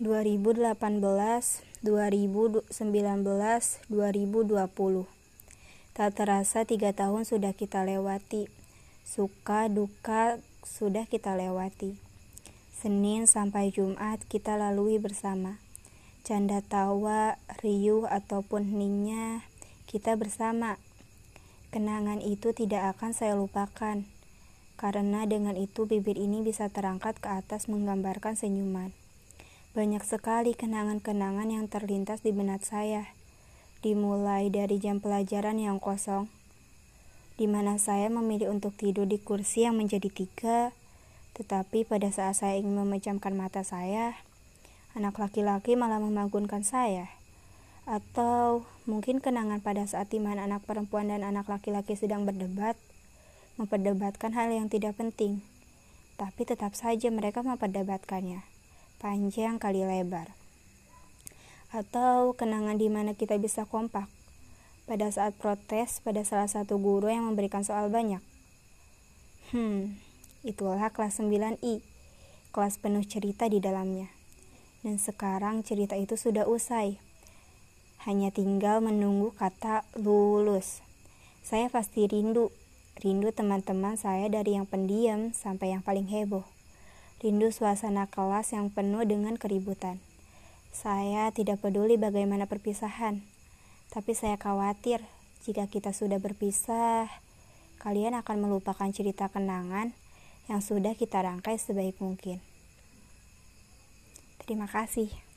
2018, 2019, 2020. Tak terasa tiga tahun sudah kita lewati. Suka, duka sudah kita lewati. Senin sampai Jumat kita lalui bersama. Canda tawa, riuh ataupun heningnya, kita bersama. Kenangan itu tidak akan saya lupakan. Karena dengan itu bibir ini bisa terangkat ke atas menggambarkan senyuman. Banyak sekali kenangan-kenangan yang terlintas di benak saya, dimulai dari jam pelajaran yang kosong, di mana saya memilih untuk tidur di kursi yang menjadi tiga, tetapi pada saat saya ingin memejamkan mata saya, anak laki-laki malah membangunkan saya. Atau mungkin kenangan pada saat di mana anak perempuan dan anak laki-laki sedang berdebat, memperdebatkan hal yang tidak penting, tapi tetap saja mereka memperdebatkannya panjang kali lebar. Atau kenangan di mana kita bisa kompak pada saat protes pada salah satu guru yang memberikan soal banyak. Hmm, itulah kelas 9I, kelas penuh cerita di dalamnya. Dan sekarang cerita itu sudah usai. Hanya tinggal menunggu kata lulus. Saya pasti rindu, rindu teman-teman saya dari yang pendiam sampai yang paling heboh. Rindu suasana kelas yang penuh dengan keributan. Saya tidak peduli bagaimana perpisahan, tapi saya khawatir jika kita sudah berpisah, kalian akan melupakan cerita kenangan yang sudah kita rangkai sebaik mungkin. Terima kasih.